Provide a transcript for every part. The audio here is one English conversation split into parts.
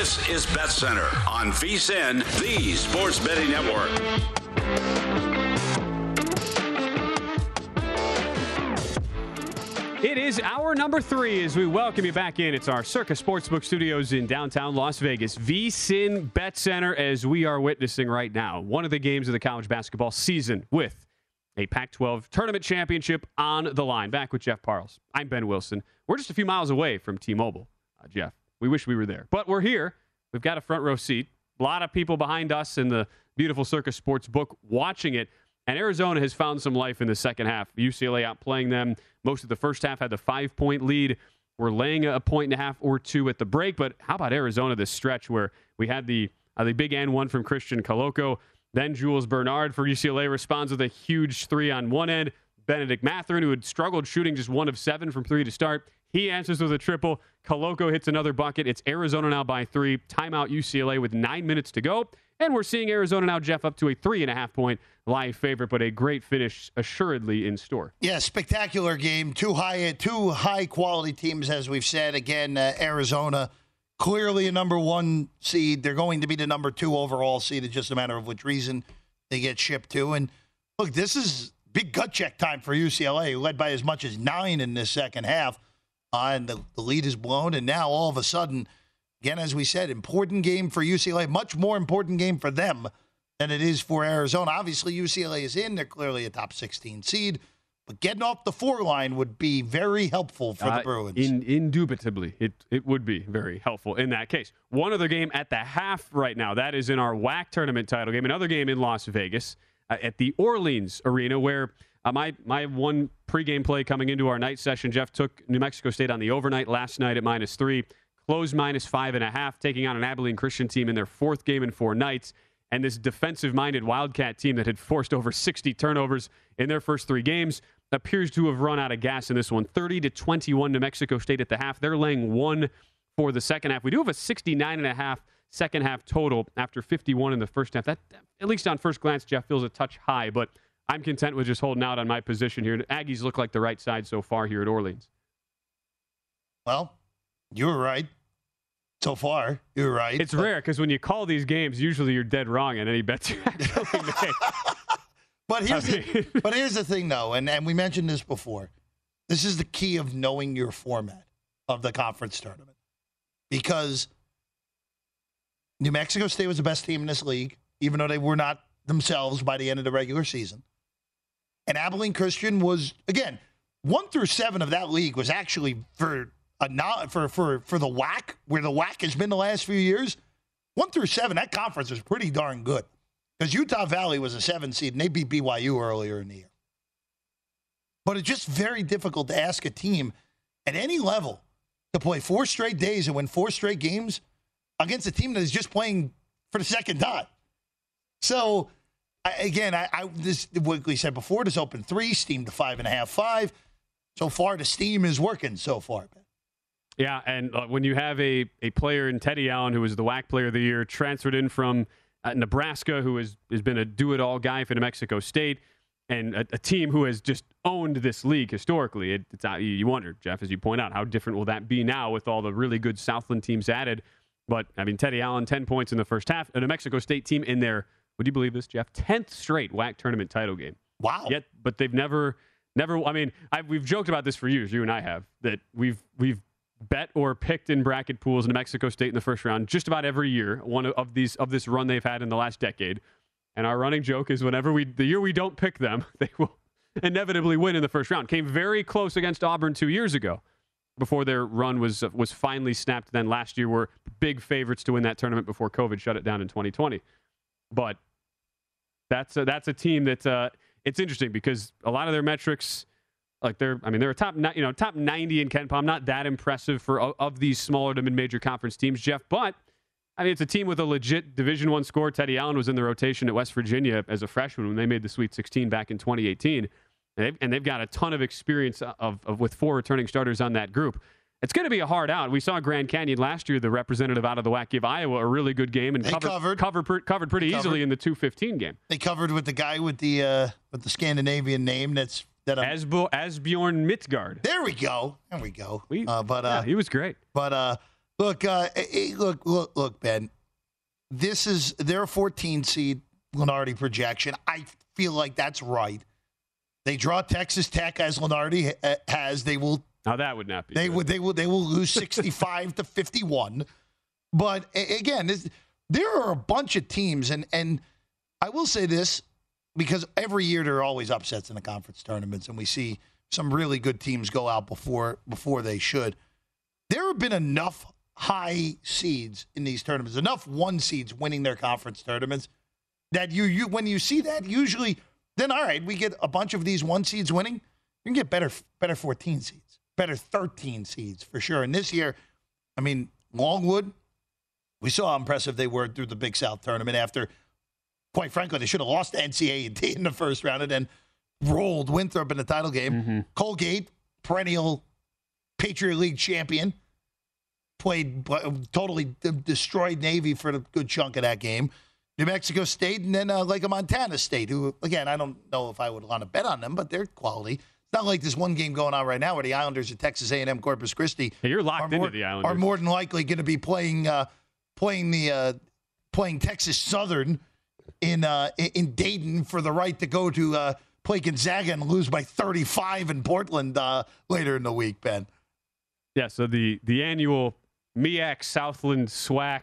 This is Bet Center on VSIN, the Sports Betting Network. It is hour number three as we welcome you back in. It's our Circa Sportsbook Studios in downtown Las Vegas. VSIN Bet Center as we are witnessing right now. One of the games of the college basketball season with a Pac 12 tournament championship on the line. Back with Jeff Parles. I'm Ben Wilson. We're just a few miles away from T Mobile, uh, Jeff. We wish we were there, but we're here. We've got a front row seat. A lot of people behind us in the beautiful Circa Sports book watching it. And Arizona has found some life in the second half. UCLA outplaying them. Most of the first half had the five point lead. We're laying a point and a half or two at the break. But how about Arizona this stretch where we had the uh, the big and one from Christian Koloko. Then Jules Bernard for UCLA responds with a huge three on one end. Benedict Mathurin, who had struggled shooting just one of seven from three to start, he answers with a triple. Koloko hits another bucket. It's Arizona now by three. Timeout UCLA with nine minutes to go. And we're seeing Arizona now, Jeff, up to a three and a half point live favorite, but a great finish assuredly in store. Yeah, spectacular game. Two high, two high quality teams, as we've said. Again, uh, Arizona clearly a number one seed. They're going to be the number two overall seed. It's just a matter of which reason they get shipped to. And look, this is big gut check time for UCLA, led by as much as nine in this second half. Uh, and the, the lead is blown. And now all of a sudden, again, as we said, important game for UCLA, much more important game for them than it is for Arizona. Obviously, UCLA is in. They're clearly a top 16 seed. But getting off the four line would be very helpful for the Uh, Bruins. in, indubitably, it, it would be very helpful in that case. One other game at the half right now. That is in our WAC tournament title game. Another game in Las Vegas uh, at the Orleans Arena where uh, my, my one pregame play coming into our night session, Jeff took New Mexico State on the overnight last night at minus three, closed minus five and a half, taking on an Abilene Christian team in their fourth game in four nights. And this defensive minded Wildcat team that had forced over 60 turnovers in their first three games appears to have run out of gas in this one. 30 to 21 New Mexico State at the half. They're laying one for the second half. We do have a 69 and a half second half total after 51 in the first half. That, at least on first glance, Jeff feels a touch high, but I'm content with just holding out on my position here. Aggies look like the right side so far here at Orleans. well, you were right. So far, you're right. It's But- rare because when you call these games, usually you're dead wrong on any bets you actually make. But here's I the, but here's the thing, though, and, and we mentioned this before. This is the key of knowing your format of the conference tournament, because New Mexico State was the best team in this league, even though they were not themselves by the end of the regular season. And Abilene Christian was again one through seven of that league was actually for a not for for for the WAC where the WAC has been the last few years. One through seven, that conference was pretty darn good because Utah Valley was a seven seed and they beat BYU earlier in the year. But it's just very difficult to ask a team at any level to play four straight days and win four straight games against a team that is just playing for the second time. So I, again, I, I this what we said before. This open three, steam to five and a half, five. So far, the steam is working so far. Yeah, and uh, when you have a, a player in Teddy Allen, who was the WAC player of the year, transferred in from uh, Nebraska, who has, has been a do it all guy for New Mexico State, and a, a team who has just owned this league historically, it, it's, uh, you you wonder, Jeff, as you point out, how different will that be now with all the really good Southland teams added? But, I mean, Teddy Allen, 10 points in the first half, a New Mexico State team in their, would you believe this, Jeff? 10th straight WAC tournament title game. Wow. Yet, but they've never, never. I mean, I, we've joked about this for years. You and I have that we've we've bet or picked in bracket pools New Mexico State in the first round just about every year. One of these of this run they've had in the last decade. And our running joke is whenever we the year we don't pick them, they will inevitably win in the first round. Came very close against Auburn two years ago before their run was was finally snapped. Then last year were big favorites to win that tournament before COVID shut it down in 2020. But that's a, that's a team that uh, it's interesting because a lot of their metrics, like they're I mean they're a top you know top 90 in KenPom, not that impressive for of these smaller to mid major conference teams, Jeff, but. I mean, it's a team with a legit Division One score. Teddy Allen was in the rotation at West Virginia as a freshman when they made the Sweet 16 back in 2018, and they've, and they've got a ton of experience of, of with four returning starters on that group. It's going to be a hard out. We saw Grand Canyon last year, the representative out of the wacky of Iowa a really good game and covered covered. covered, covered pretty They easily covered. in the 215 game. They covered with the guy with the uh, with the Scandinavian name. That's that. I'm, Asbo, Asbjorn Midtgard. there we go. There we go. We- uh, but yeah, uh, he was great. But uh, look, uh, eh, eh, look, look, look, Ben. This is their 14 seed Lunardi projection. I feel like that's right. They draw Texas Tech as Lunardi ha- has. They will. Now that would not be. They good. would. They will. They will lose 65 to 51. But again, this, there are a bunch of teams, and and I will say this because every year there are always upsets in the conference tournaments, and we see some really good teams go out before before they should. There have been enough high seeds in these tournaments, enough one seeds winning their conference tournaments that you you when you see that usually then all right we get a bunch of these one seeds winning you can get better better 14 seeds better 13 seeds for sure and this year i mean longwood we saw how impressive they were through the big south tournament after quite frankly they should have lost to ncaa in the first round and then rolled winthrop in the title game colgate perennial patriot league champion played totally d- destroyed Navy for a good chunk of that game. New Mexico State and then uh, like a Montana State, who again I don't know if I would want to bet on them, but they're quality. It's not like this one game going on right now where the Islanders at Texas A&M Corpus Christi Hey, you're locked are into more, the Islanders. are more than likely going to be playing uh, playing the uh, playing Texas Southern in uh, in- in Dayton for the right to go to uh, play Gonzaga and lose by 35 in Portland uh, later in the week. Ben, Yeah, so the the annual MEAC Southland SWAC,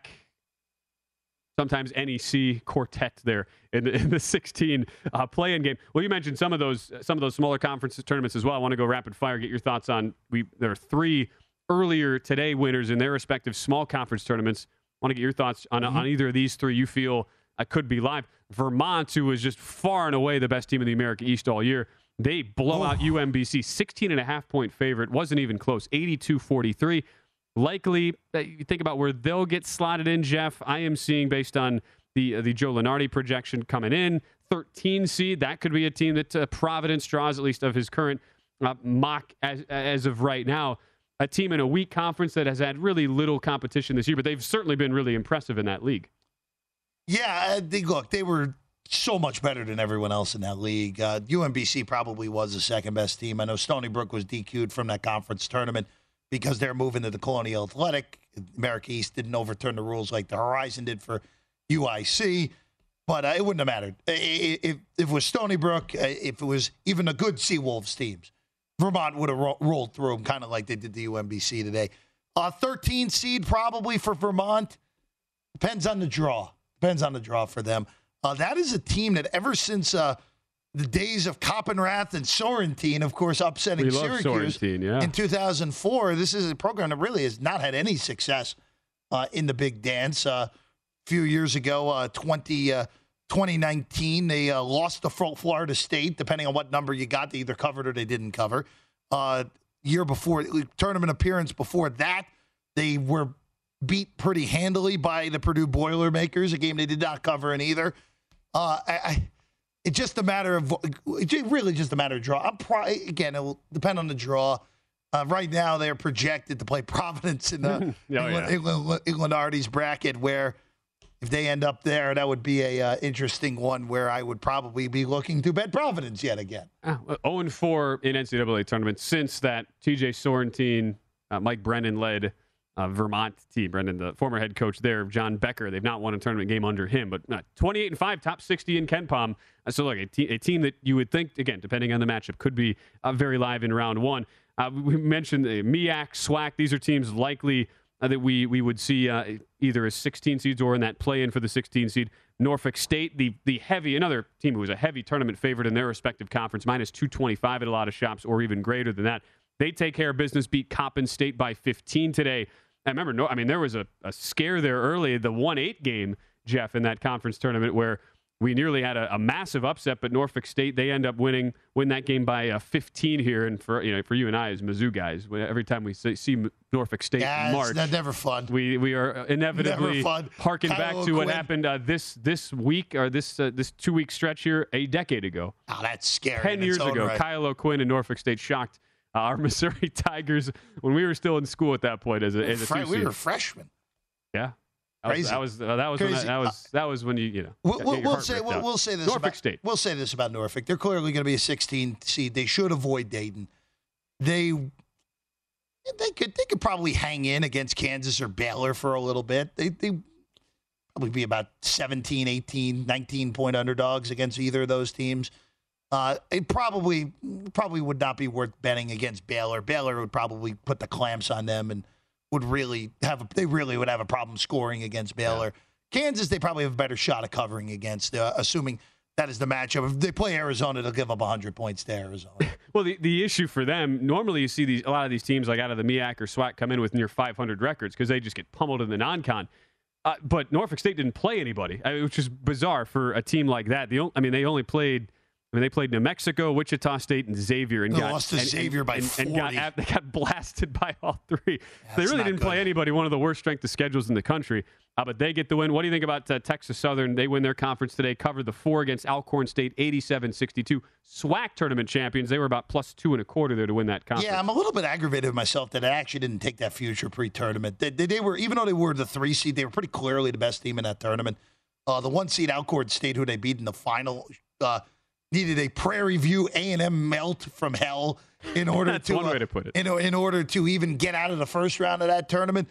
sometimes NEC quartet there in the, in the 16 uh, play-in game. Well, you mentioned some of those some of those smaller conference tournaments as well. I want to go rapid fire, get your thoughts on. We there are three earlier today winners in their respective small conference tournaments. I want to get your thoughts on on either of these three. You feel I could be live. Vermont, who was just far and away the best team in the America East all year. They blow out UMBC, 16 and a half point favorite. Wasn't even close, 82 43 likely uh, you think about where they'll get slotted in jeff i am seeing based on the uh, the joe lunardi projection coming in 13 seed that could be a team that uh, providence draws at least of his current uh, mock as, as of right now a team in a weak conference that has had really little competition this year but they've certainly been really impressive in that league Yeah, uh, they, look, they were so much better than everyone else in that league. Uh, UMBC probably was the second best team. I know Stony Brook was DQ'd from that conference tournament because they're moving to the Colonial Athletic. America East didn't overturn the rules like the Horizon did for UIC, but uh, it wouldn't have mattered. If, if it was Stony Brook, uh, if it was even a good Seawolves teams, Vermont would have ro- rolled through them kind of like they did the UMBC today. Uh, 13 seed probably for Vermont. Depends on the draw. Depends on the draw for them. Uh, that is a team that ever since uh, the days of Coppenrath and Sorrentine, of course, upsetting We Syracuse yeah. in 2004. This is a program that really has not had any success uh, in the big dance. Few years ago, uh, 20, uh, 2019, they uh, lost to Florida State, depending on what number you got. They either covered or they didn't cover. Uh, year before, tournament appearance before that, they were beat pretty handily by the Purdue Boilermakers, a game they did not cover in either. Uh, I, I, it's just a matter of it's really just a matter of draw. I'm pro- again, it will depend on the draw. Uh, right now, they're projected to play Providence in the Oh, yeah. England, England, England bracket, where if they end up there, that would be a uh, interesting one where I would probably be looking to bet Providence yet again. Ah, 0 and 4 in NCAA tournament since that TJ Sorrentine, uh, Mike Brennan led uh, Vermont team. Brennan, the former head coach there, John Becker, they've not won a tournament game under him, but uh, 28 and 5, top 60 in KenPom. Uh, so, look, a, te- a team that you would think, again, depending on the matchup, could be uh, very live in round one. We mentioned the MEAC, SWAC. These are teams likely uh, that we we would see uh, either as 16 seeds or in that play-in for the 16 seed. Norfolk State, the the heavy another team who was a heavy tournament favorite in their respective conference, minus 225 at a lot of shops, or even greater than that. They take care of business, beat Coppin State by 15 today. I remember, no, I mean, there was a, a scare there early, the 1 8 game, Jeff, in that conference tournament where we nearly had a, a, massive upset, but Norfolk State they end up winning win that game by uh, 15 here. And for you know for you and I as Mizzou guys, every time we see, see Norfolk State yeah, March, that's never fun. We we are inevitably harking back to what happened uh, this this week or this uh, this two week stretch here a decade ago. Oh, that's scary. Ten years ago, right. Kyle O'Quinn and Norfolk State shocked uh, our Missouri Tigers when we were still in school at that point as a, as a we were freshmen. Yeah, Crazy. That was that was, uh, that was when that, that, was that was when you you know. We'll, we'll, we'll say we'll, we'll, say this Norfolk about, State. We'll say this about Norfolk. They're clearly going to be a 16 seed. They should avoid Dayton. They they could they could probably hang in against Kansas or Baylor for a little bit. They they probably be about 17, 18, 19 point underdogs against either of those teams. Uh, it probably probably would not be worth betting against Baylor. Baylor would probably put the clamps on them and would really have a, they really would have a problem scoring against Baylor. Yeah. Kansas, they probably have a better shot of covering against, uh, assuming that is the matchup. If they play Arizona, they'll give up 100 points to Arizona. well, the, the issue for them, normally you see these a lot of these teams like out of the MEAC or SWAC come in with near 500 records because they just get pummeled in the non-con. Uh, but Norfolk State didn't play anybody, which is bizarre for a team like that. The, only, I mean, they only played – I mean, they played New Mexico, Wichita State, and Xavier, and they got lost to and, Xavier by and, 40. and got, they got blasted by all three. They really didn't good. play anybody. One of the worst strength of schedules in the country. Uh, but they get the win. What do you think about uh, Texas Southern? They win their conference today. Covered the four against Alcorn State, 87-62. SWAC tournament champions. They were about plus two and a quarter there to win that conference. Yeah, I'm a little bit aggravated with myself that I actually didn't take that future pre-tournament. They, they, they were even though they were the three seed, they were pretty clearly the best team in that tournament. Uh, the one seed Alcorn State, who they beat in the final. Uh, needed a Prairie View A&M melt from hell in order That's to, one uh, way to put it. In, in order to even get out of the first round of that tournament.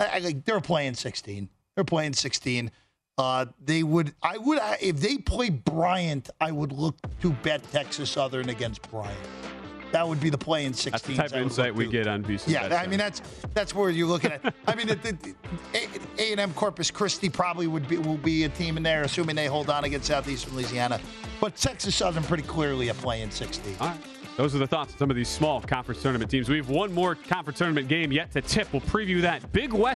I, I, they're playing 16. They're playing 16. Uh, they would, I would, if they play Bryant, I would look to bet Texas Southern against Bryant. That would be the play in 16. That's the type of insight we get on VSiN. Yeah, I mean that's that's where you're looking at. I mean, A and M Corpus Christi probably would be will be a team in there, assuming they hold on against Southeastern Louisiana. But Texas Southern pretty clearly a play in 16. All right. Those are the thoughts of some of these small conference tournament teams. We have one more conference tournament game yet to tip. We'll preview that. Big West.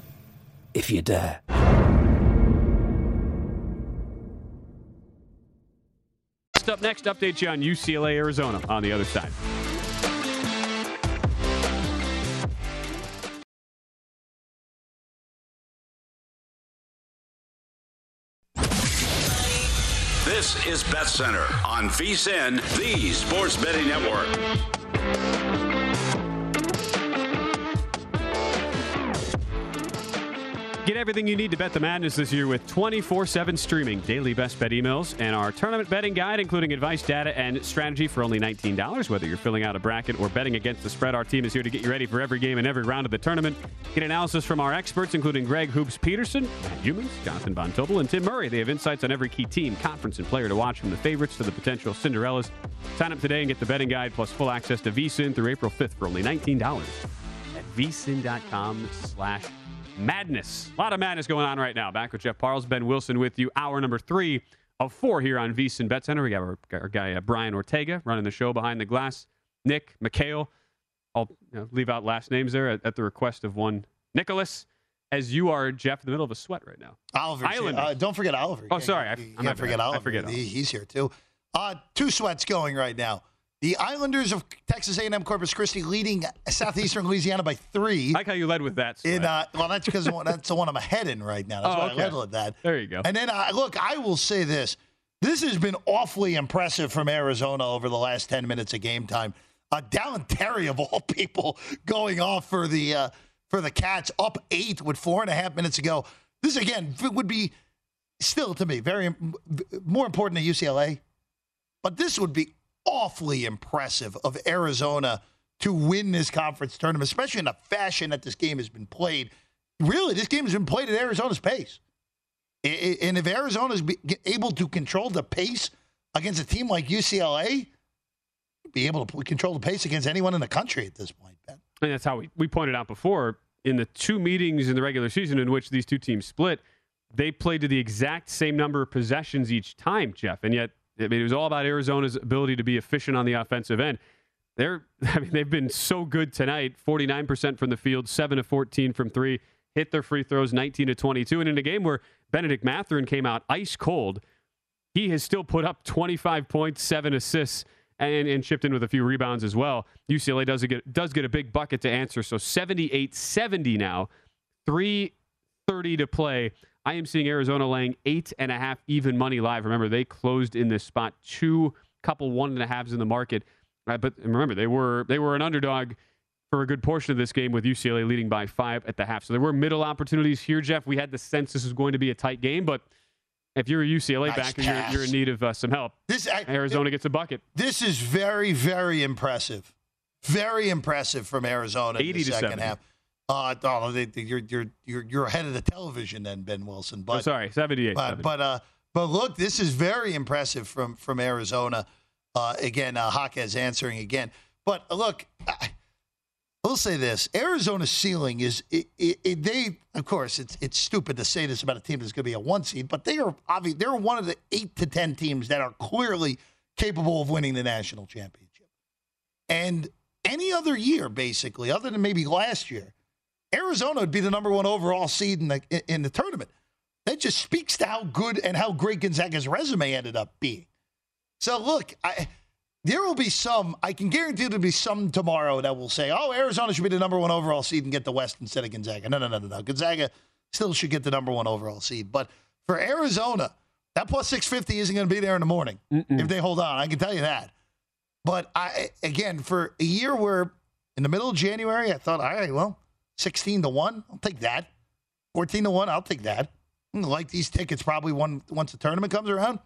if you dare. Up next, update you on UCLA, Arizona on the other side. This is Bet Center on VSIN, the Sports Betting Network. Get everything you need to bet the madness this year with 24 7 streaming, daily best bet emails, and our tournament betting guide, including advice, data, and strategy for only $19. Whether you're filling out a bracket or betting against the spread, our team is here to get you ready for every game and every round of the tournament. Get analysis from our experts, including Greg Hoops Peterson, Matt Youmans, Jonathan Von Tobel, and Tim Murray. They have insights on every key team, conference, and player to watch from the favorites to the potential Cinderellas. Sign up today and get the betting guide plus full access to VSIN through April 5th for only $19 at vsin.com slash madness. A lot of madness going on right now. Back with Jeff Parles, Ben Wilson with you. Hour number three of four here on VSIN Bet Center. We got our, our guy uh, Brian Ortega running the show behind the glass. Nick, Mikhail, I'll you know, leave out last names there at, at the request of one Nicholas. As you are, Jeff, in the middle of a sweat right now. Oliver. Uh, don't forget Oliver. Oh, sorry. I- can't not forget bad. I Oliver. forget He- he's here too. Uh, two sweats going right now. The Islanders of Texas A&M Corpus Christi leading Southeastern Louisiana by three. I like how you led with that. In uh, well, that's because that's the one I'm ahead in right now. That's Oh, why okay. I led with that. there you go. And then, uh, look, I will say this. This has been awfully impressive from Arizona over the last 10 minutes of game time. Uh, Dalen Terry, of all people, going off for the uh, for the Cats, up eight with four and a half minutes to go. This, again, would be still, to me, very more important than UCLA. But this would be awfully impressive of Arizona to win this conference tournament, especially in the fashion that this game has been played. Really, this game has been played at Arizona's pace. And if Arizona is able to control the pace against a team like UCLA, be able to control the pace against anyone in the country at this point, Ben. And that's how we, we pointed out before in the two meetings in the regular season in which these two teams split, they played to the exact same number of possessions each time, Jeff. And yet, I mean, it was all about Arizona's ability to be efficient on the offensive end. They're, I mean, they've been so good tonight 49% from the field, 7 to 14 from three, hit their free throws 19 to 22. And in a game where Benedict Mathurin came out ice cold, he has still put up 25 points, seven assists, and, and chipped in with a few rebounds as well. UCLA does get does get a big bucket to answer. So 78-70 now, 330 to play. I am seeing Arizona laying eight and a half even money live. Remember, they closed in this spot two couple one and a halves in the market. Uh, but remember, they were they were an underdog for a good portion of this game with UCLA leading by five at the half. So there were middle opportunities here, Jeff. We had the sense this was going to be a tight game, but if you're a UCLA Nice backer, you're, you're in need of uh, some help. This I, Arizona gets a bucket. This is very, very impressive. Very impressive from Arizona in 80 the to second 70. half. Uh, oh, they, they- you're, you're, you're, you're ahead of the television then, Ben Wilson. Oh, But sorry, 78. But 70. but uh, but look, this is very impressive from from Arizona. Uh, again, uh, Jaquez answering again. But uh, look, I, I'll say this: Arizona's ceiling is it, it, it- they. Of course, it's it's stupid to say this about a team that's going to be a one seed, but they are obviously they're one of the eight to ten teams that are clearly capable of winning the national championship. And any other year, basically, other than maybe last year, Arizona would be the number one overall seed in the in the tournament. That just speaks to how good and how great Gonzaga's resume ended up being. So look, I, there will be some. I can guarantee there'll be some tomorrow that will say, "Oh, Arizona should be the number one overall seed and get the West instead of Gonzaga." No, no, no, no, no. Gonzaga still should get the number one overall seed, but for Arizona, that plus six fifty isn't going to be there in the morning if they hold on. I can tell you that. But I again for a year where in the middle of January, I thought, all right, well, sixteen to one, I'll take that. Fourteen to one, I'll take that. I'm like these tickets probably one, once the tournament comes around.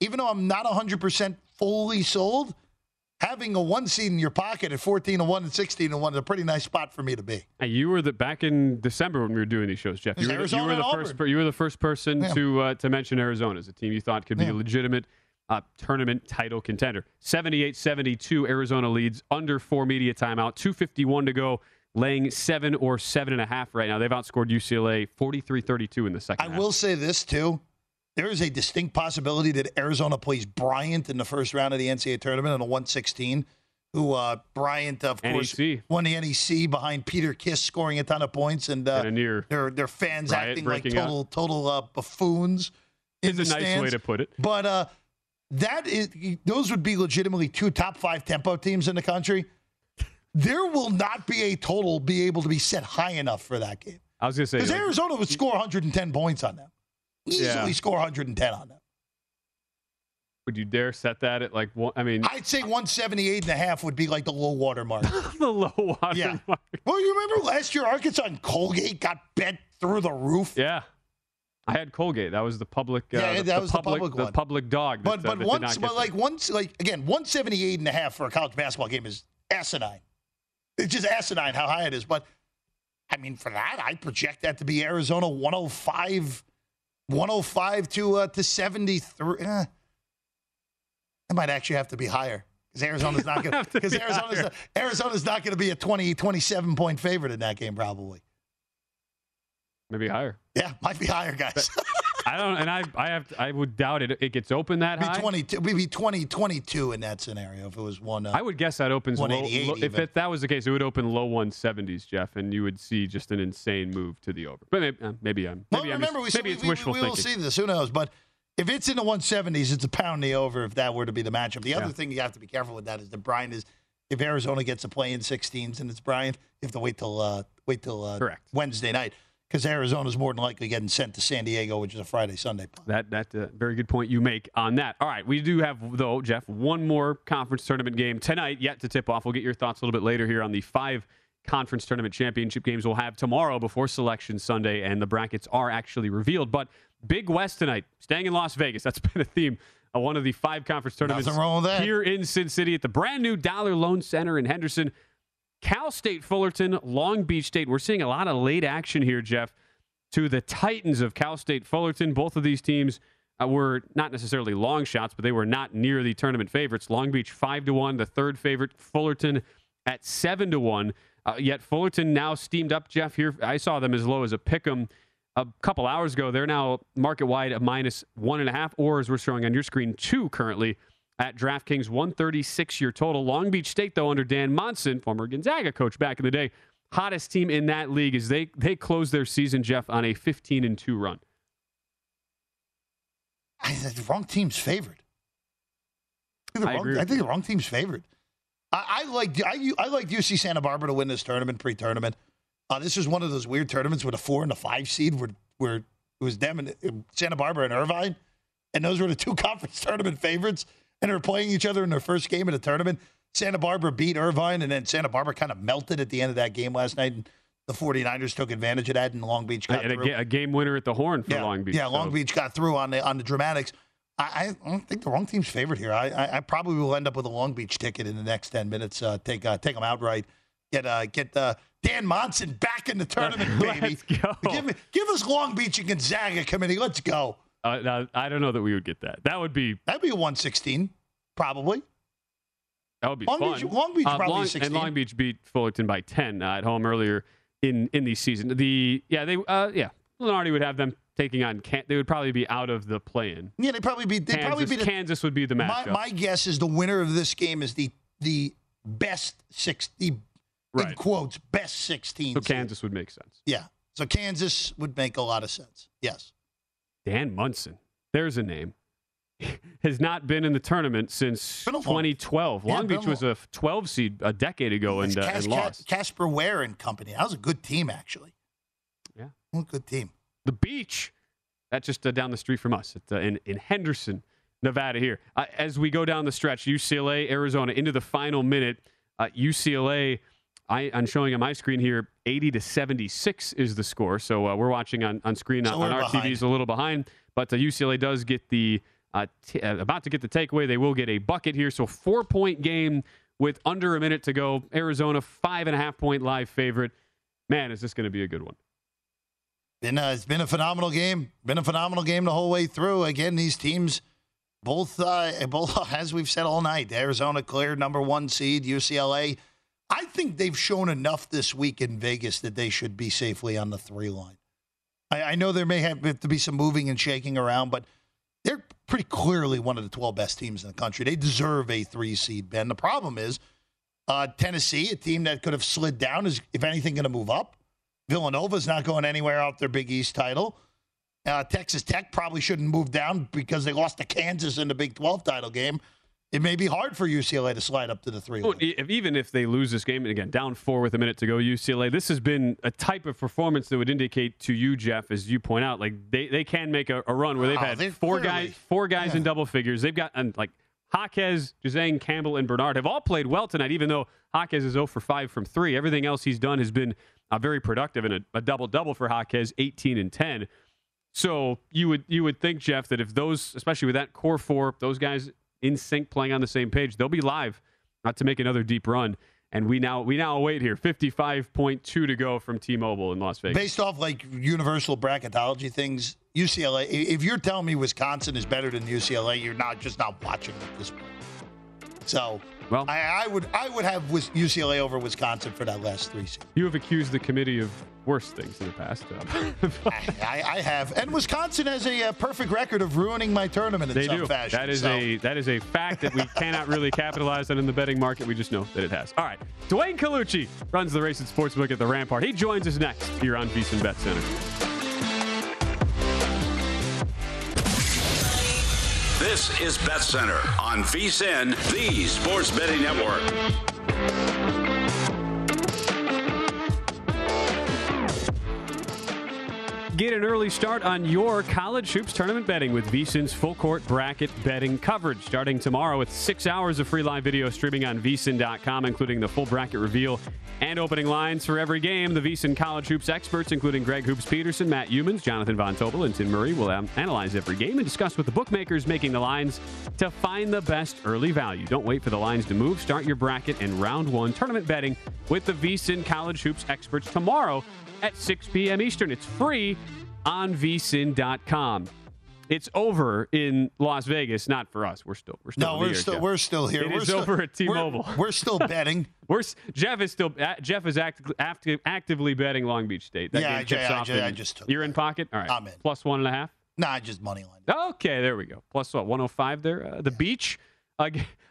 Even though I'm not 100% fully sold, having a one seed in your pocket at 14 to 1 and 16 to 1 is a pretty nice spot for me to be. Hey, you were the back in December when we were doing these shows, Jeff. You were, the, you were the first. Per- You were the first person Yeah. to uh, to mention Arizona as a team you thought could be Yeah. a legitimate uh, tournament title contender. 78-72, Arizona leads under four media timeout. Two fifty one to go, laying seven or seven and a half right now. They've outscored UCLA 43-32 in the second. I half. will say this too. There is a distinct possibility that Arizona plays Bryant in the first round of the NCAA tournament on a 116. Who uh, Bryant, of course, NEC. won the NEC behind Peter Kiss, scoring a ton of points, and, uh, And near their their fans acting like breaking out. total total uh, buffoons. In is the a nice stands. way to put it. But uh, that is those would be legitimately two top five tempo teams in the country. There will not be a total be able to be set high enough for that game I was going to say, because like, Arizona would score 110 points on them, easily Yeah. score 110 on them. would you dare set that at like one? I mean, I'd say 178 and a half would be like the low water mark. the low water Yeah. mark. well, you remember last year Arkansas and Colgate got bent through the roof. Yeah. I had Colgate. That was the public. Uh, Yeah, the, that was the public, public one. public dog. But uh, but once but like once like again 178 and a half for a college basketball game is asinine. It's just asinine how high it is. But I mean for that I project that to be Arizona 105 105 to uh, to 73. Eh. It might actually have to be higher because Arizona's not going to because be Arizona's higher. not, Arizona's not going to be a 20 27 point favorite in that game probably. maybe higher. Yeah, might be higher, guys. I don't, and I, I have, I would doubt it. It gets open that Be high. 20, we'd be 20, 22 in that scenario if it was one. Uh, I would guess that opens low, 188 low- if it, that was the case, it would open low 170s, Jeff, and you would see just an insane move to the over. But maybe, uh, maybe I'm, well, maybe I'm remember, just- we, maybe we, it's we, wishful we will thinking. see this. Who knows? But if it's in the 170s, it's a pound the over if that were to be the matchup. The other Yeah. thing you have to be careful with that is that Bryant is if Arizona gets a play in 16s and it's Bryant, you have to wait till uh, wait till uh, Wednesday night because Arizona's more than likely getting sent to San Diego, which is a Friday Sunday. play. That that uh, very good point you make on that. All right, we do have though, Jeff, one more conference tournament game tonight yet to tip off. We'll get your thoughts a little bit later here on the five conference tournament championship games we'll have tomorrow before Selection Sunday, and the brackets are actually revealed. But Big West tonight, staying in Las Vegas. That's been a theme of one of the five conference tournaments wrong with that. here in Sin City at the brand new Dollar Loan Center in Henderson. Cal State Fullerton, Long Beach State. We're seeing a lot of late action here, Jeff, to the Titans of Cal State Fullerton. Both of these teams uh, were not necessarily long shots, but they were not near the tournament favorites. Long Beach 5 to 1, the third favorite, Fullerton at 7 to 1. Uh, yet Fullerton now steamed up, Jeff. Here, I saw them as low as a pick 'em a couple hours ago. They're now market wide a minus one and a half, or as we're showing on your screen, two currently at DraftKings, 136 year total. Long Beach State, though, under Dan Monson, former Gonzaga coach back in the day, hottest team in that league is they they closed their season, Jeff, on a 15 and 2 run. I think the wrong team's favored. I think the, I wrong, I think the wrong team's favored. I, I like I, I like UC Santa Barbara to win this tournament pre-tournament. Uh, this is one of those weird tournaments with a four and a five seed, where where it was them and uh, Santa Barbara and Irvine, and those were the two conference tournament favorites, and were playing each other in their first game of the tournament. Santa Barbara beat Irvine, and then Santa Barbara kind of melted at the end of that game last night. And the 49ers took advantage of that, and Long Beach got And a, through. a game winner at the horn for yeah, Long Beach. Yeah, Long Beach got through on the on the dramatics. I, I don't think the wrong team's favored here. I, I, I probably will end up with a Long Beach ticket in the next ten minutes. Uh, take uh, take them outright. Get uh, get uh, Dan Monson back in the tournament, baby. Let's go. Give me give us Long Beach and Gonzaga committee. Let's go. Uh, I don't know that we would get that. That would be That'd be a one sixteen, probably. that would be Long fun. Beach- Long Beach Uh, probably Long, 16. and Long Beach beat Fullerton by 10 uh, at home earlier in in the season. The yeah they uh, yeah Lunardi would have them taking on. Can- they would probably be out of the play-in. Yeah, they probably be. They probably be the, Kansas would be the my, matchup. my guess is the winner of this game is the the best six the in quotes best sixteen. so. Kansas would make sense. Yeah. So Kansas would make a lot of sense. Yes. Dan Monson, there's a name. Has not been in the tournament since Been a long- 2012. Yeah, Long Beach was a 12 seed a decade ago and, uh, Cas- and lost. Casper Ware and company. That was a good team, actually. Yeah. Good team. the beach. That's just uh, down the street from us it's, uh, in, in Henderson, Nevada. Here, uh, as we go down the stretch, UCLA, Arizona into the final minute. Uh, UCLA, I, I'm showing on my screen here, 80 to 76 is the score. So uh, we're watching on, on screen on, on our behind. TVs a little behind, but uh, UCLA does get the uh, t- uh, about to get the takeaway. They will get a bucket here. So four point game with under a minute to go. Arizona five and a half point live favorite. Man, is this going to be a good one? Been a, it's been a phenomenal game. Been a phenomenal game the whole way through. Again, these teams, both uh, both as we've said all night, Arizona cleared number one seed, UCLA. I think they've shown enough this week in Vegas that they should be safely on the three line. I, I know there may have to be some moving and shaking around, but they're pretty clearly one of the 12 best teams in the country. They deserve a three seed, Ben. The problem is uh, Tennessee, a team that could have slid down, is, if anything, going to move up. Villanova's not going anywhere out their Big East title. Uh, Texas Tech probably shouldn't move down because they lost to Kansas in the Big 12 title game. It may be hard for UCLA to slide up to the three. Well, if, even if they lose this game, and again, down four with a minute to go, UCLA, this has been a type of performance that would indicate to you, Jeff, as you point out, like they, they can make a, a run where they've Oh, had they've four clearly- guys four guys in double figures. They've got, and like Jaquez, Juzang, Campbell, and Bernard have all played well tonight, even though Jaquez is 0 for 5 from 3. Everything else he's done has been uh, very productive, and a, a double-double for Jaquez, 18 and 10. So you would you would think, Jeff, that if those, especially with that core four, those guys in sync playing on the same page, they'll be live not to make another deep run. And we now we now await here 55.2 to go from T-Mobile in Las Vegas. Based off like universal bracketology things, UCLA, if you're telling me Wisconsin is better than UCLA, you're not just not watching at this point. So Well- I, I would I would have UCLA over Wisconsin for that last three seeds. You have accused the committee of worse things in the past. I, I, have, and Wisconsin has a, uh, perfect record of ruining my tournament in they some do. fashion. That is so. a that is a fact that we cannot really capitalize on in the betting market. We just know that it has. All right, Dwayne Colucci runs the race and sportsbook at the Rampart. He joins us next here on VSiN Bet Center. This is Bet Center on VSiN, the Sports Betting Network. Get an early start on your college hoops tournament betting with VSiN's full court bracket betting coverage. Starting tomorrow with six hours of free live video streaming on VSiN.com, including the full bracket reveal and opening lines for every game. The VSiN college hoops experts, including Greg Hoops Peterson, Matt Youmans, Jonathan Von Tobel, and Tim Murray, will analyze every game and discuss with the bookmakers making the lines to find the best early value. Don't wait for the lines to move. Start your bracket and round one tournament betting with the VSiN college hoops experts tomorrow at 6 p.m. Eastern. It's free on vsin.com. It's over in Las Vegas, not for us. We're still we're still no, we're still Jeff. we're still here. It we're is still, over at T-Mobile. We're, we're still betting. we're Jeff is still Jeff is act, active, actively betting Long Beach State. That Yeah, game I- I- off I in- just took You're in pocket. All right, I'm in. Plus one and a half. Nah, just money line. Okay, there we go. Plus what? 105 there. Uh, the beach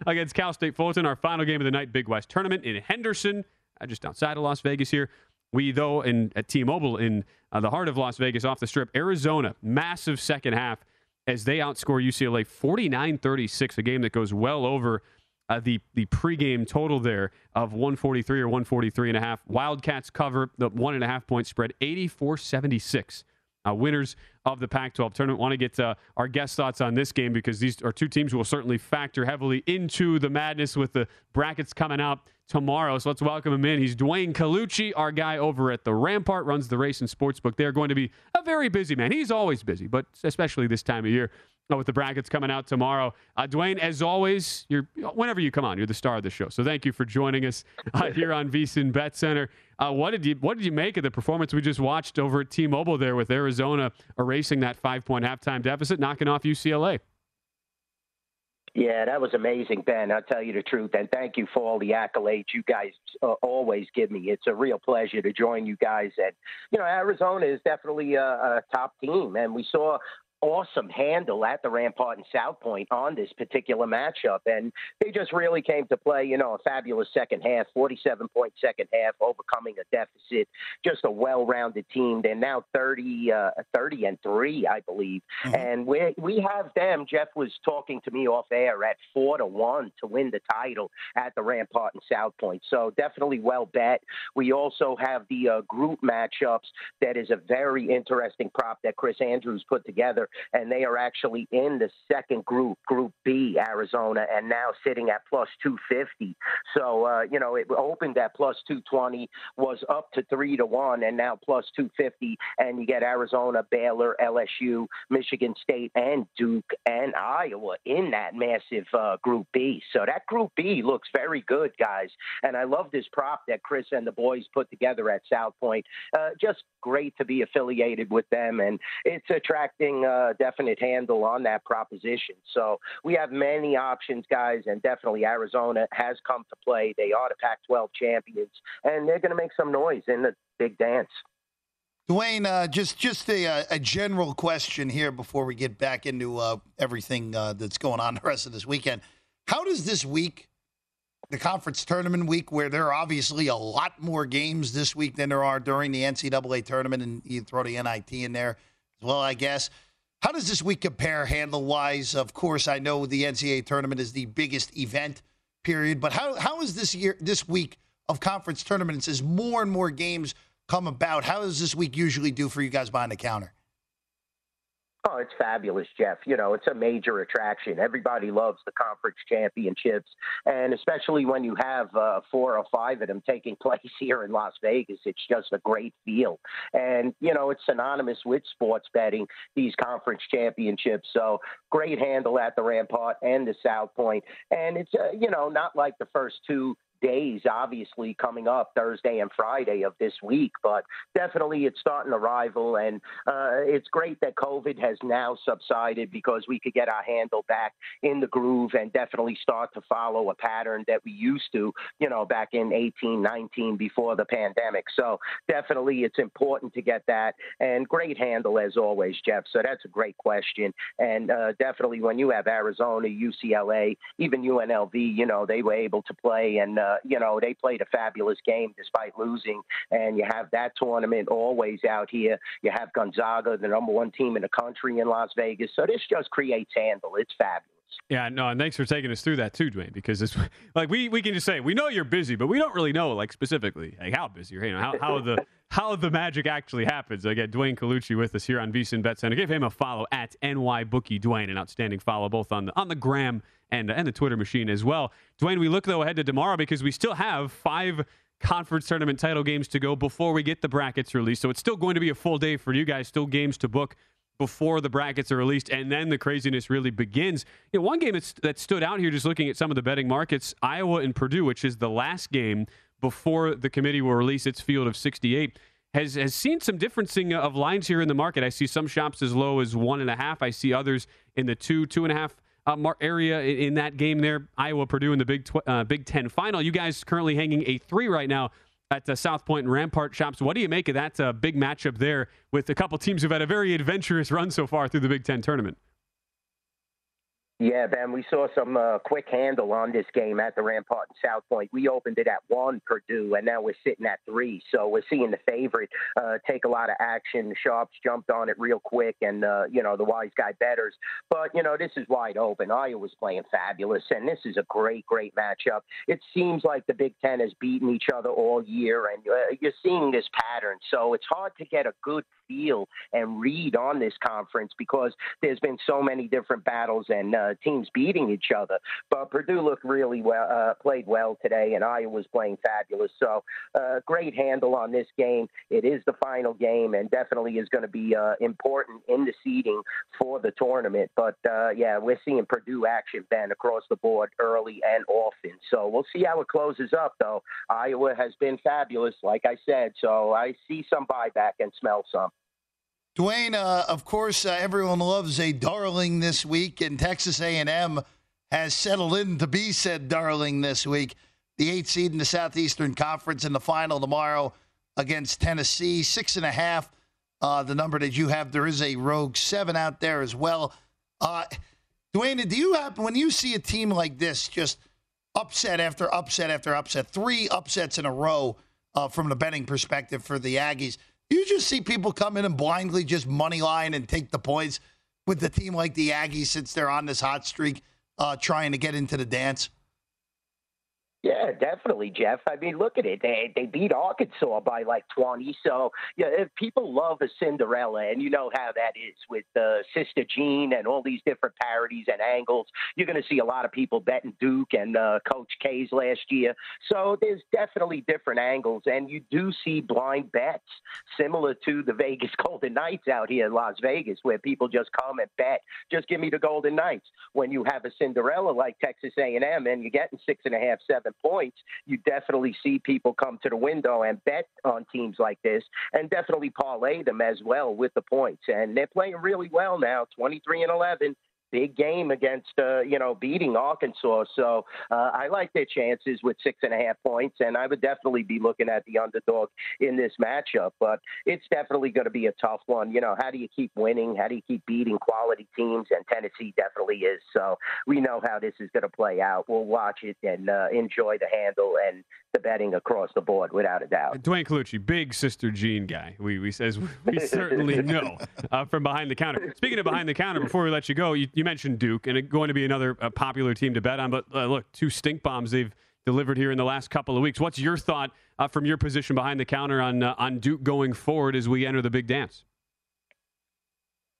against Cal State Fullerton. Our final game of the night, Big West tournament in Henderson, uh, just outside of Las Vegas here. We, though, in at T-Mobile in uh, the heart of Las Vegas off the strip, Arizona, massive second half as they outscore UCLA 49-36, a game that goes well over uh, the the pregame total there of 143 or 143 and a half. Wildcats cover the one and a half point spread, 84-76 uh, winners of the Pac 12 tournament. Want to get uh, our guest thoughts on this game because these are two teams who will certainly factor heavily into the madness with the brackets coming out tomorrow. So let's welcome him in. He's Dwayne Colucci, our guy over at the Rampart, runs the race and sportsbook. They're going to be a very busy man. He's always busy, but especially this time of year. uh, With the brackets coming out tomorrow, uh, Dwayne, as always, you're whenever you come on, you're the star of the show. So thank you for joining us uh, here on VSiN Bet Center. Uh, what did you What did you make of the performance we just watched over at T-Mobile there with Arizona erasing that five point halftime deficit, knocking off UCLA? Yeah, that was amazing, Ben. I'll tell you the truth. And thank you for all the accolades you guys uh, always give me. It's a real pleasure to join you guys. And, you know, Arizona is definitely a, a top team. And we saw awesome handle at the Rampart and South Point on this particular matchup. And they just really came to play, you know, a fabulous second half, 47 point second half, overcoming a deficit, just a well rounded team. They're now 30, uh, 30 and 3, I believe. Mm-hmm. And we, we have them. Jeff was talking to me off air at 4 to 1 to win the title at the Rampart and South Point. So definitely well bet. We also have the uh, group matchups that is a very interesting prop that Chris Andrews put together and they are actually in the second group, Group B, Arizona, and now sitting at plus 250. So, uh, you know, it opened at plus 220, was up to 3 to 1, and now plus 250. And you get Arizona, Baylor, LSU, Michigan State, and Duke, and Iowa in that massive uh, Group B. So that Group B looks very good, guys. And I love this prop that Chris and the boys put together at South Point. Uh, just great to be affiliated with them, and it's attracting a definite handle on that proposition. So we have many options, guys, and definitely Arizona has come to play. They are the Pac 12 champions, and they're going to make some noise in the big dance. Dwayne, uh, just just a, uh, a general question here before we get back into uh, everything uh, that's going on the rest of this weekend. How does this week, the conference tournament week, where there are obviously a lot more games this week than there are during the NCAA tournament, and you throw the NIT in there as well, I guess. How does this week compare handle wise? Of course, I know the NCAA tournament is the biggest event period, but how how is this year this week of conference tournaments as more and more games come about? How does this week usually do for you guys behind the counter? Oh, it's fabulous, Jeff. You know, it's a major attraction. Everybody loves the conference championships, and especially when you have uh, four or five of them taking place here in Las Vegas, it's just a great feel. And you know, it's synonymous with sports betting. These conference championships, so great handle at the Rampart and the South Point, and it's uh, you know not like the first two days, obviously, coming up Thursday and Friday of this week. But definitely it's starting to rival. And uh, it's great that COVID has now subsided because we could get our handle back in the groove and definitely start to follow a pattern that we used to, you know, back in 18, 19 before the pandemic. So definitely it's important to get that. And great handle as always, Jeff. So that's a great question. And uh, definitely when you have Arizona, UCLA, even UNLV, you know, they were able to play and, uh, Uh, you know, they played a fabulous game despite losing. And you have that tournament always out here. You have Gonzaga, the number one team in the country in Las Vegas. So this just creates handle. It's fabulous. Yeah, no, and thanks for taking us through that too, Dwayne. Because it's like we, we can just say we know you're busy, but we don't really know like specifically like how busy you're. You know how, how the how the magic actually happens. Again, Dwayne Colucci with us here on VSIN Bet Center. Give him a follow at NYBookie Dwayne, an outstanding follow both on the on the gram and and the Twitter machine as well. Duane, we look though ahead to tomorrow because we still have five conference tournament title games to go before we get the brackets released. So it's still going to be a full day for you guys. Still games to book before the brackets are released, and then the craziness really begins. You know, one game that stood out here, just looking at some of the betting markets, Iowa and Purdue, which is the last game before the committee will release its field of 68. Has, has seen some differencing of lines here in the market. I see some shops as low as one and a half. I see others in the two, two and a half uh, area in, that game there. Iowa, Purdue in the Big tw- uh, Big Ten final. You guys currently hanging a three right now at uh, South Point and Rampart shops. What do you make of that uh, big matchup there with a couple teams who've had a very adventurous run so far through the Big Ten tournament? Yeah, Ben, we saw some uh, quick handle on this game at the Rampart and South Point. We opened it at one, Purdue, and now we're sitting at three. So we're seeing the favorite uh, take a lot of action. The Sharps jumped on it real quick, and, uh, you know, the wise guy betters. But, you know, this is wide open. Iowa's playing fabulous, and this is a great, great matchup. It seems like the Big Ten has beaten each other all year, and uh, you're seeing this pattern. So it's hard to get a good feel and read on this conference because there's been so many different battles and uh, teams beating each other. But Purdue looked really well, uh, played well today, and Iowa was playing fabulous. So uh, great handle on this game. It is the final game, and definitely is going to be uh, important in the seeding for the tournament. But uh, yeah, we're seeing Purdue action, Ben, across the board early and often. So we'll see how it closes up, though. Iowa has been fabulous, like I said. So I see some buyback and smell some. Duane, uh, of course, uh, everyone loves a darling this week, and Texas A&M has settled in to be said darling this week. The eighth seed in the Southeastern Conference in the final tomorrow against Tennessee, six and a half. Uh, the number that you have, there is a rogue seven out there as well. Uh, Duane, do you happen when you see a team like this just upset after upset after upset, three upsets in a row uh, from the betting perspective for the Aggies? You just see people come in and blindly just money line and take the points with the team like the Aggies since they're on this hot streak, uh, trying to get into the dance. Yeah, definitely, Jeff. I mean, look at it. They they beat Arkansas by like 20. So, yeah, people love a Cinderella, and you know how that is with uh, Sister Jean and all these different parodies and angles, you're going to see a lot of people betting Duke and uh, Coach K's last year. So there's definitely different angles, and you do see blind bets similar to the Vegas Golden Knights out here in Las Vegas, where people just come and bet, just give me the Golden Knights. When you have a Cinderella like Texas A&M, and you're getting six and a half, seven points, you definitely see people come to the window and bet on teams like this and definitely parlay them as well with the points. And they're playing really well now, 23 and 11 big game against uh, you know beating Arkansas. So uh, I like their chances with six and a half points, and I would definitely be looking at the underdog in this matchup. But it's definitely going to be a tough one. You know, how do you keep winning? How do you keep beating quality teams? And Tennessee definitely is. So we know how this is going to play out. We'll watch it and uh, enjoy the handle and the betting across the board without a doubt. Duane Colucci, big Sister Jean guy. We we we certainly know uh, from behind the counter. Speaking of behind the counter, before we let you go, you, you mentioned Duke and it's going to be another uh, popular team to bet on. But uh, look, two stink bombs they've delivered here in the last couple of weeks. What's your thought uh, from your position behind the counter on uh, on Duke going forward as we enter the big dance?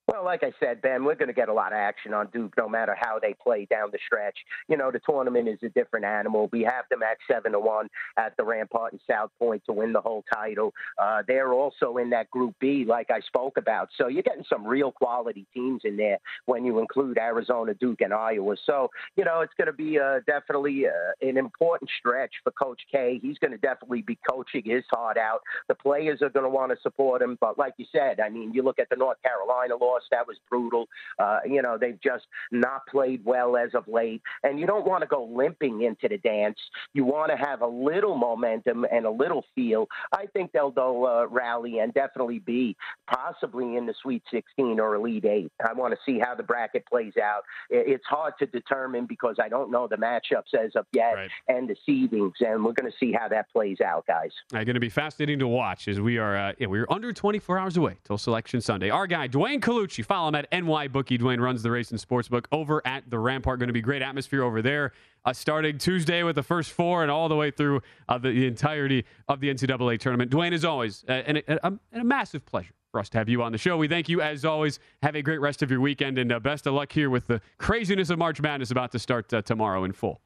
Well, like I said, Ben, we're going to get a lot of action on Duke no matter how they play down the stretch. You know, the tournament is a different animal. We have them at 7 to 1 at the Rampart and South Point to win the whole title. Uh, they're also in that Group B, like I spoke about. So you're getting some real quality teams in there when you include Arizona, Duke, and Iowa. So, you know, it's going to be uh, definitely uh, an important stretch for Coach K. He's going to definitely be coaching his heart out. The players are going to want to support him. But like you said, I mean, you look at the North Carolina that was brutal. Uh, you know, they've just not played well as of late. And you don't want to go limping into the dance. You want to have a little momentum and a little feel. I think they'll go uh, rally and definitely be possibly in the Sweet 16 or Elite Eight. I want to see how the bracket plays out. It's hard to determine because I don't know the matchups as of yet right. and the seedings, and we're going to see how that plays out, guys. Right, going to be fascinating to watch as we are uh, yeah, we're under 24 hours away till Selection Sunday. Our guy Colucci, follow him at NY Bookie. Duane runs the race and sportsbook over at the Rampart. Going to be great atmosphere over there. Uh, starting Tuesday with the first four and all the way through uh, the, the, entirety of the NCAA tournament. Duane, as always, uh, and, a, a, a massive pleasure for us to have you on the show. We thank you as always. Have a great rest of your weekend and uh, best of luck here with the craziness of March Madness about to start uh, tomorrow in full.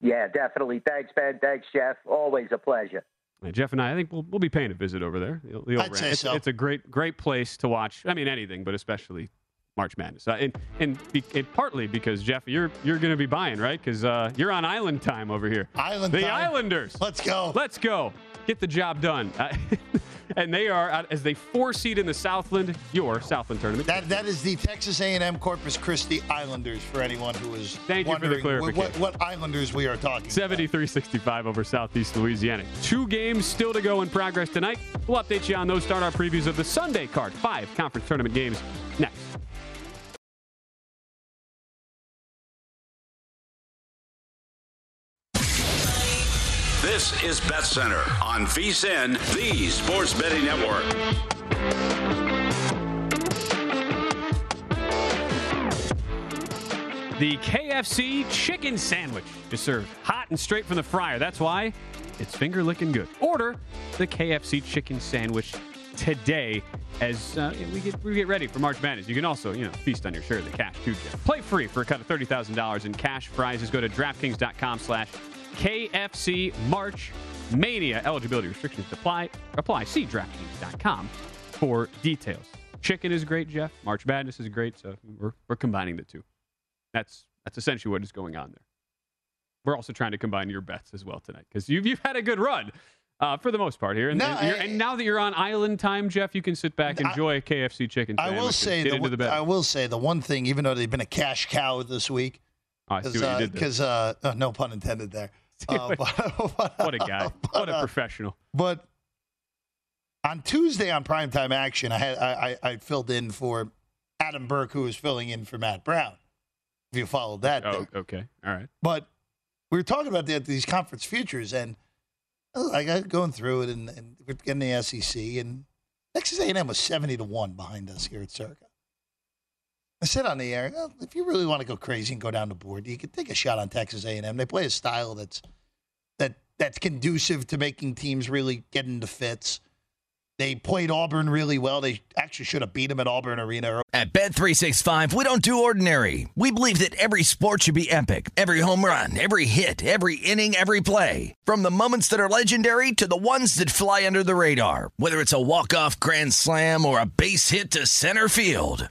Yeah, definitely. Thanks, Ben. Thanks, Jeff. Always a pleasure. Jeff and I, I think we'll, we'll be paying a visit over there. The, the I'd say it's, so. it's a great great place to watch. I mean, anything, but especially March Madness. Uh, and, and, and, partly because Jeff, you're you're going to be buying right because uh, you're on island time over here. Island the time. Islanders. Let's go. Let's go. Get the job done. Uh, and they are as they four seed in the Southland, your Southland tournament. That that is the Texas A&M Corpus Christi Islanders for anyone who is Thank you for the clarification. What, what Islanders we are talking 73-65 over Southeast Louisiana. Two games still to go in progress tonight. We'll update you on those. Start our previews of the Sunday card. Five conference tournament games next. This is Bet Center on VSiN, the Sports Betting Network. The KFC chicken sandwich is served hot and straight from the fryer. That's why it's finger licking good. Order the KFC chicken sandwich today as uh, we, get, we get ready for March Madness. You can also, you know, feast on your share of the cash too. Play free for a cut of $30,000 in cash prizes. Go to DraftKings.com slash KFC March Mania. Eligibility restrictions apply. Apply. See DraftKings.com for details. Chicken is great, Jeff. March Madness is great, so we're, we're combining the two. That's that's essentially what is going on there. We're also trying to combine your bets as well tonight because you've, you've had a good run uh, for the most part here. And, no, and, I, and, now that you're on island time, Jeff, you can sit back, and enjoy I, KFC chicken. I will say the, the I will say the one thing, even though they've been a cash cow this week, because oh, uh, uh, no pun intended there. Uh, but, what a guy! But, what a professional! But on Tuesday on primetime action, I had I, I, I, filled in for Adam Burke, who was filling in for Matt Brown. If you followed that, oh, okay, all right. But we were talking about the, these conference futures, and I got going through it, and, and we're getting the SEC, and Texas A&M was seventy to one behind us here at Circa. I said on the air, well, if you really want to go crazy and go down the board, you could take a shot on Texas A&M. They play a style that's that that's conducive to making teams really get into fits. They played Auburn really well. They actually should have beat them at Auburn Arena. At Bet365, we don't do ordinary. We believe that every sport should be epic. Every home run, every hit, every inning, every play. From the moments that are legendary to the ones that fly under the radar. Whether it's a walk-off grand slam or a base hit to center field.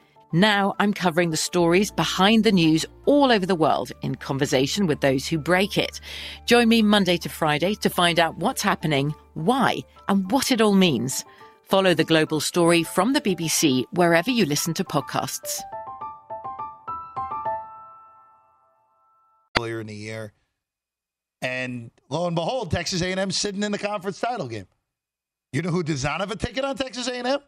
Now I'm covering the stories behind the news all over the world in conversation with those who break it. Join me Monday to Friday to find out what's happening, why, and what it all means. Follow the global story from the BBC wherever you listen to podcasts. Earlier in the year, and lo and behold, Texas A&M sitting in the conference title game. You know who does not have a ticket on Texas A&M?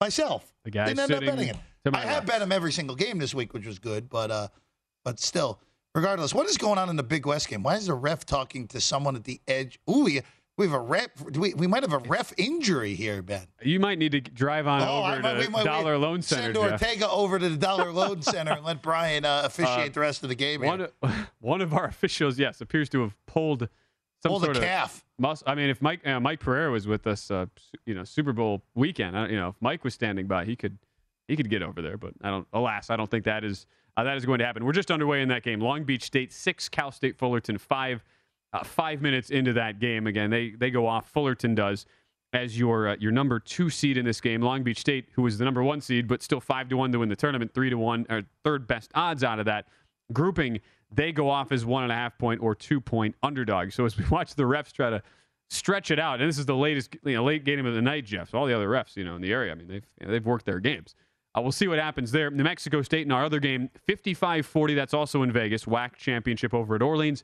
Myself. The guy Didn't end up sitting betting it. I have bet him every single game this week, which was good. But uh, But still, regardless, what is going on in the Big West game? Why is the ref talking to someone at the edge? Ooh, we, we have a ref. We, we might have a ref injury here, Ben. You might need to drive on Oh, over might- to might- Dollar we- Loan Center. Send Jeff. Ortega over to the Dollar Loan Center and let Brian uh, officiate the rest of the game. One, one of our officials, yes, appears to have pulled some Pulled a sort of calf. Mus- I mean, if Mike uh, Mike Pereira was with us, uh, you know, Super Bowl weekend, you know, if Mike was standing by, he could he could get over there. But I don't. Alas, I don't think that is uh, that is going to happen. We're just underway in that game. Long Beach State six, Cal State Fullerton five. Uh, five minutes into that game, again they they go off. Fullerton does as your uh, your number two seed in this game. Long Beach State, who was the number one seed, but still five to one to win the tournament, three to one, or third best odds out of that grouping. They go off as one and a half point or two point underdogs. So as we watch the refs try to stretch it out, and this is the latest, you know, late game of the night, Jeff. So all the other refs, you know, in the area, I mean, they've you know, they've worked their games. Uh, we'll see what happens there. New Mexico State in our other game, 55-40. That's also in Vegas. WAC championship over at Orleans.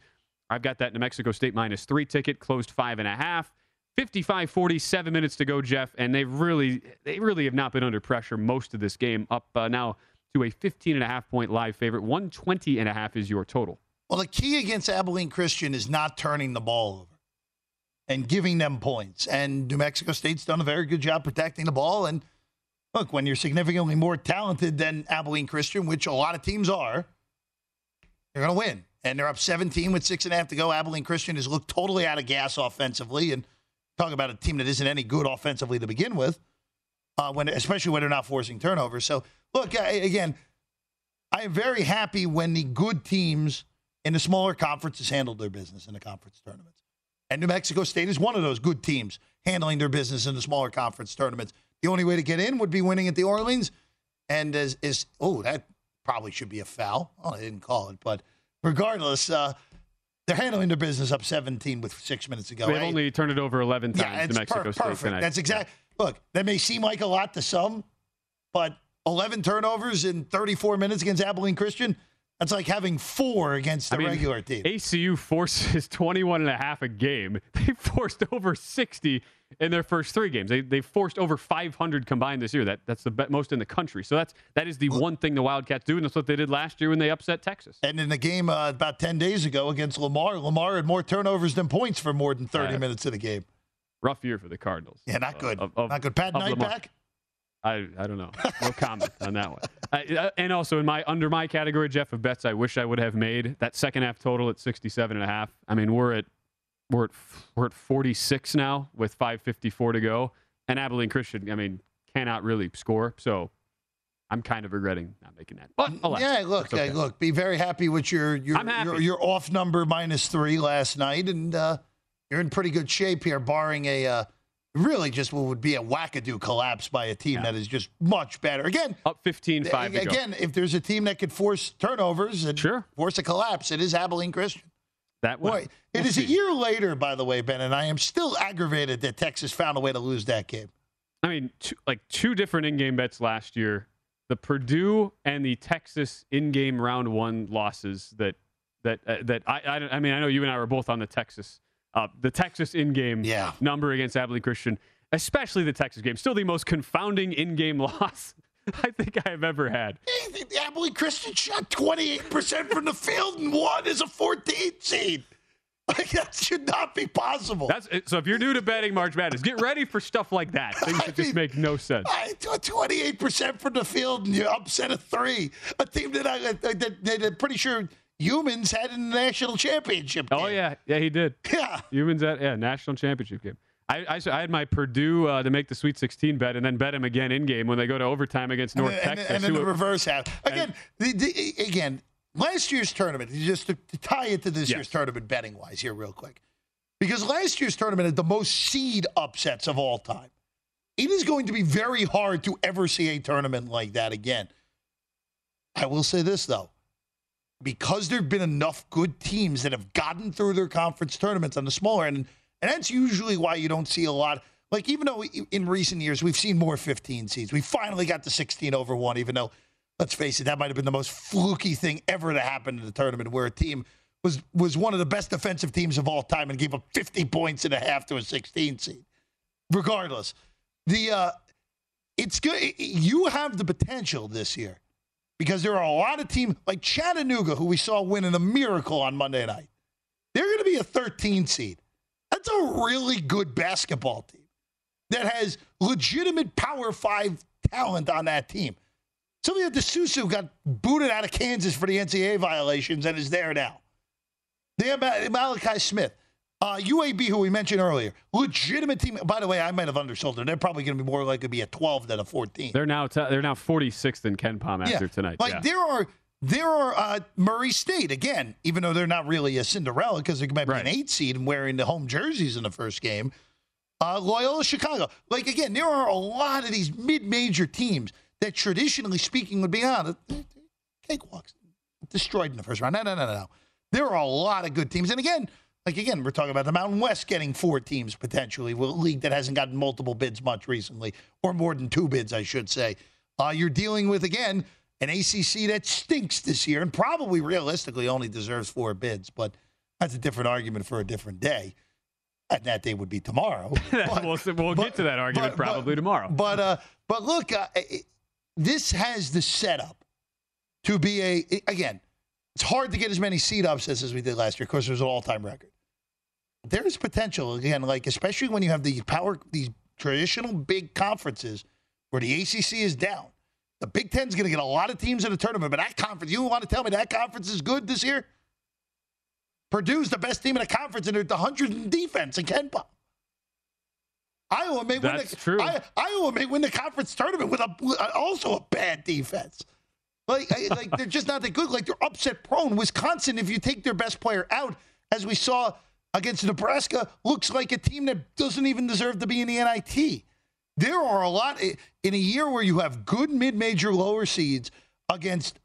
I've got that New Mexico State minus three ticket, closed five and a half. 55 40, seven minutes to go, Jeff. And they've really, they really have not been under pressure most of this game. Up uh, now to a 15 and a half point live favorite. 120 and a half is your total. Well, the key against Abilene Christian is not turning the ball over and giving them points. And New Mexico State's done a very good job protecting the ball. And look, when you're significantly more talented than Abilene Christian, which a lot of teams are, you're going to win. And they're up 17 with six and a half to go. Abilene Christian has looked totally out of gas offensively. And talk about a team that isn't any good offensively to begin with, uh, when especially when they're not forcing turnovers. So, look, I, again, I am very happy when the good teams in the smaller conferences handled their business in the conference tournaments. And New Mexico State is one of those good teams handling their business in the smaller conference tournaments. The only way to get in would be winning at the Orleans. And is, is oh, that probably should be a foul. Oh, I didn't call it. But regardless, uh, they're handling their business up 17 with six minutes ago. They've Hey, only turned it over 11 times, yeah, it's Mexico per- State tonight. That's exactly. Look, that may seem like a lot to some, but 11 turnovers in 34 minutes against Abilene Christian, that's like having four against the I mean, regular team. ACU forces 21 and a half a game. They forced over 60 in their first three games. They they forced over 500 combined this year. That that's the be- most in the country. So that's that is the one thing the Wildcats do, and that's what they did last year when they upset Texas. And in the game uh, about 10 days ago against Lamar, Lamar had more turnovers than points for more than 30 Uh, minutes of the game. Rough year for the Cardinals. Yeah, not good. Uh, of- of- not good. Pat Knight Lamar. back? I, I don't know. No comment on that one. Uh, and also in my under my category, Jeff, of bets I wish I would have made that second half total at 67 and a half. I mean, we're at we're at we're at 46 now with 5:54 to go, and Abilene Christian, I mean, cannot really score. So I'm kind of regretting not making that. But alas, yeah, look, okay. look, be very happy with your your, your your off number minus three last night, and uh, you're in pretty good shape here, barring a uh, really just what would be a wackadoo collapse by a team that is just much better. Again, up 15-5 to go. again, if there's a team that could force turnovers and Sure. force a collapse, it is Abilene Christian. That one. Boy, it is a year later, by the way, Ben, and I am still aggravated that Texas found a way to lose that game. I mean, two, like two different in-game bets last year: the Purdue and the Texas in-game round one losses. That that uh, that I, I I mean, I know you and I were both on the Texas, uh, the Texas in-game Yeah. number against Abilene Christian, especially the Texas game. Still the most confounding in-game loss I think I have ever had. Abilene Christian shot 28% from the field and won as a 14 seed. Like, that should not be possible. That's eh, so. If you're new to betting March Madness, get ready for stuff like that. Things that just mean- make no sense. I, 28% from the field and you upset a three. A team that, I, uh, that, that I'm pretty sure Youmans had in the national championship. Oh yeah, yeah, he did. Yeah. Youmans at yeah national championship game. I, I, I had my Purdue uh, to make the Sweet 16 bet, and then bet him again in game when they go to overtime against And North then, and, Texas. then- and then the reverse happened. Again, the, the, again, last year's tournament, just to, to tie it to this Yes. year's tournament betting wise here, real quick. Because last year's tournament had the most seed upsets of all time. It is going to be very hard to ever see a tournament like that again. I will say this, though. Because there have been enough good teams that have gotten through their conference tournaments on the smaller end, and that's usually why you don't see a lot. Like, even though in recent years we've seen more 15 seeds, we finally got the 16 over one, even though, let's face it, that might have been the most fluky thing ever to happen in the tournament where a team was, was one of the best defensive teams of all time and gave up 50 points and a half to a 16 seed. Regardless, the uh, it's good. You have the potential this year because there are a lot of teams like Chattanooga, who we saw winning a miracle on Monday night. They're going to be a 13 seed. That's a really good basketball team that has legitimate Power Five talent on that team. Silvio De Sousa got booted out of Kansas for the NCAA violations and is there now. They have Malachi Smith. Uh, UAB, who we mentioned earlier, legitimate team. By the way, I might have undersold them. They're probably going to be more likely to be a 12 than a 14. They're now t- they're now 46th in KenPom after Yeah. tonight. Like yeah. there are there are uh, Murray State again, even though they're not really a Cinderella because they might be an eight seed and wearing the home jerseys in the first game. Uh, Loyola Chicago, like again, there are a lot of these mid-major teams that traditionally speaking would be on uh, cakewalks, destroyed in the first round. No, no, no, no, no. There are a lot of good teams, and again, like again, we're talking about the Mountain West getting four teams potentially, a league that hasn't gotten multiple bids much recently, or more than two bids, I should say. Uh, you're dealing with again an ACC that stinks this year, and probably realistically only deserves four bids, but that's a different argument for a different day. And that day would be tomorrow. But- we'll we'll but- get to that argument but- probably tomorrow. but uh, but look, uh, it, this has the setup to be a again. It's hard to get as many seed upsets as we did last year. Of course, there's an all-time record. There is potential again, like especially when you have the power, these traditional big conferences where the ACC is down. The Big Ten's going to get a lot of teams in the tournament, but that conference, you want to tell me that conference is good this year? Purdue's the best team in the conference, and they're the hundred in defense in KenPom. Iowa may win. The, true. I, Iowa may win the conference tournament with a also a bad defense. Like, like they're just not that good. Like they're upset prone. Wisconsin, if you take their best player out, as we saw against Nebraska, looks like a team that doesn't even deserve to be in the NIT. There are a lot eh, in a year where you have good mid-major lower seeds against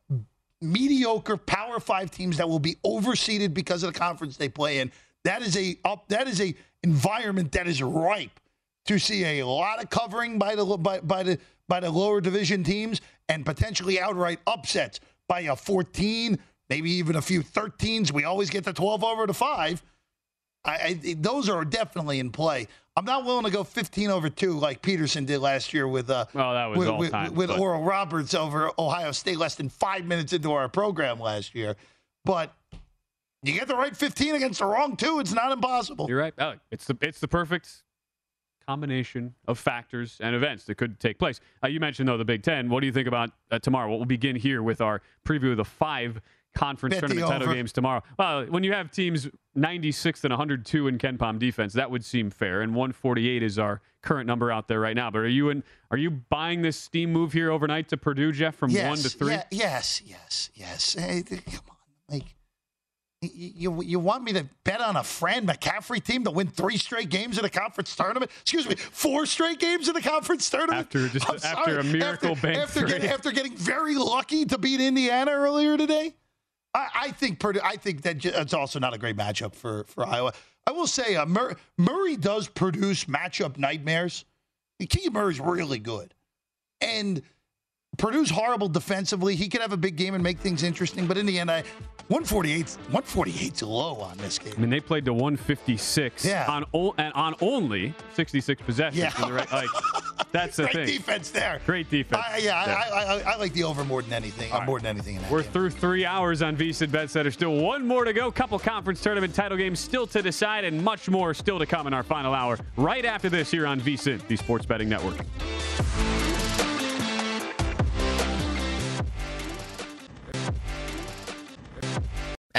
mediocre Power Five teams that will be overseeded because of the conference they play in. That is a up. That is a environment that is ripe to see a lot of covering by the by, by the by the lower division teams and potentially outright upsets by a 14, maybe even a few 13s. We always get the 12 over to five. I, I, those are definitely in play. I'm not willing to go 15 over two like Peterson did last year with uh, Oh, that was with, all with, time, with but- Oral Roberts over Ohio State less than five minutes into our program last year. But you get the right 15 against the wrong two, it's not impossible. You're right. It's the it's the perfect combination of factors and events that could take place. Uh, you mentioned though the Big Ten. What do you think about uh, tomorrow? Well, we'll begin here with our preview of the five conference the tournament title games tomorrow. Well, when you have teams 96th and 102 in KenPom defense, that would seem fair. And 148 is our current number out there right now. But are you in? Are you buying this steam move here overnight to Purdue, Jeff, from yes, one to three? yeah, yes, yes, yes. Hey, come on, like you, you want me to bet on a Fran McCaffery team to win three straight games in a conference tournament? Excuse me, four straight games in a conference tournament After just- I'm after a miracle after, bank after, getting, after getting very lucky to beat Indiana earlier today. I, I think Purdue. I think that it's also not a great matchup for for Iowa. I will say uh, Mur- Murray does produce matchup nightmares. Keegan Murray's really good, and Purdue's horrible defensively. He could have a big game and make things interesting, but in the end, I 148 148's low on this game. I mean, they played to 156 Yeah. on o- and on only 66 possessions. Yeah. in the re- like that's the Great thing. defense there. Great defense. I, yeah, I, I, I, I like the over more than anything. uh, more than anything in that We're game. through three hours on VSiN Bet Center. Still one more to go. Couple conference tournament title games still to decide, and much more still to come in our final hour. Right after this, here on VSiN, the Sports Betting Network.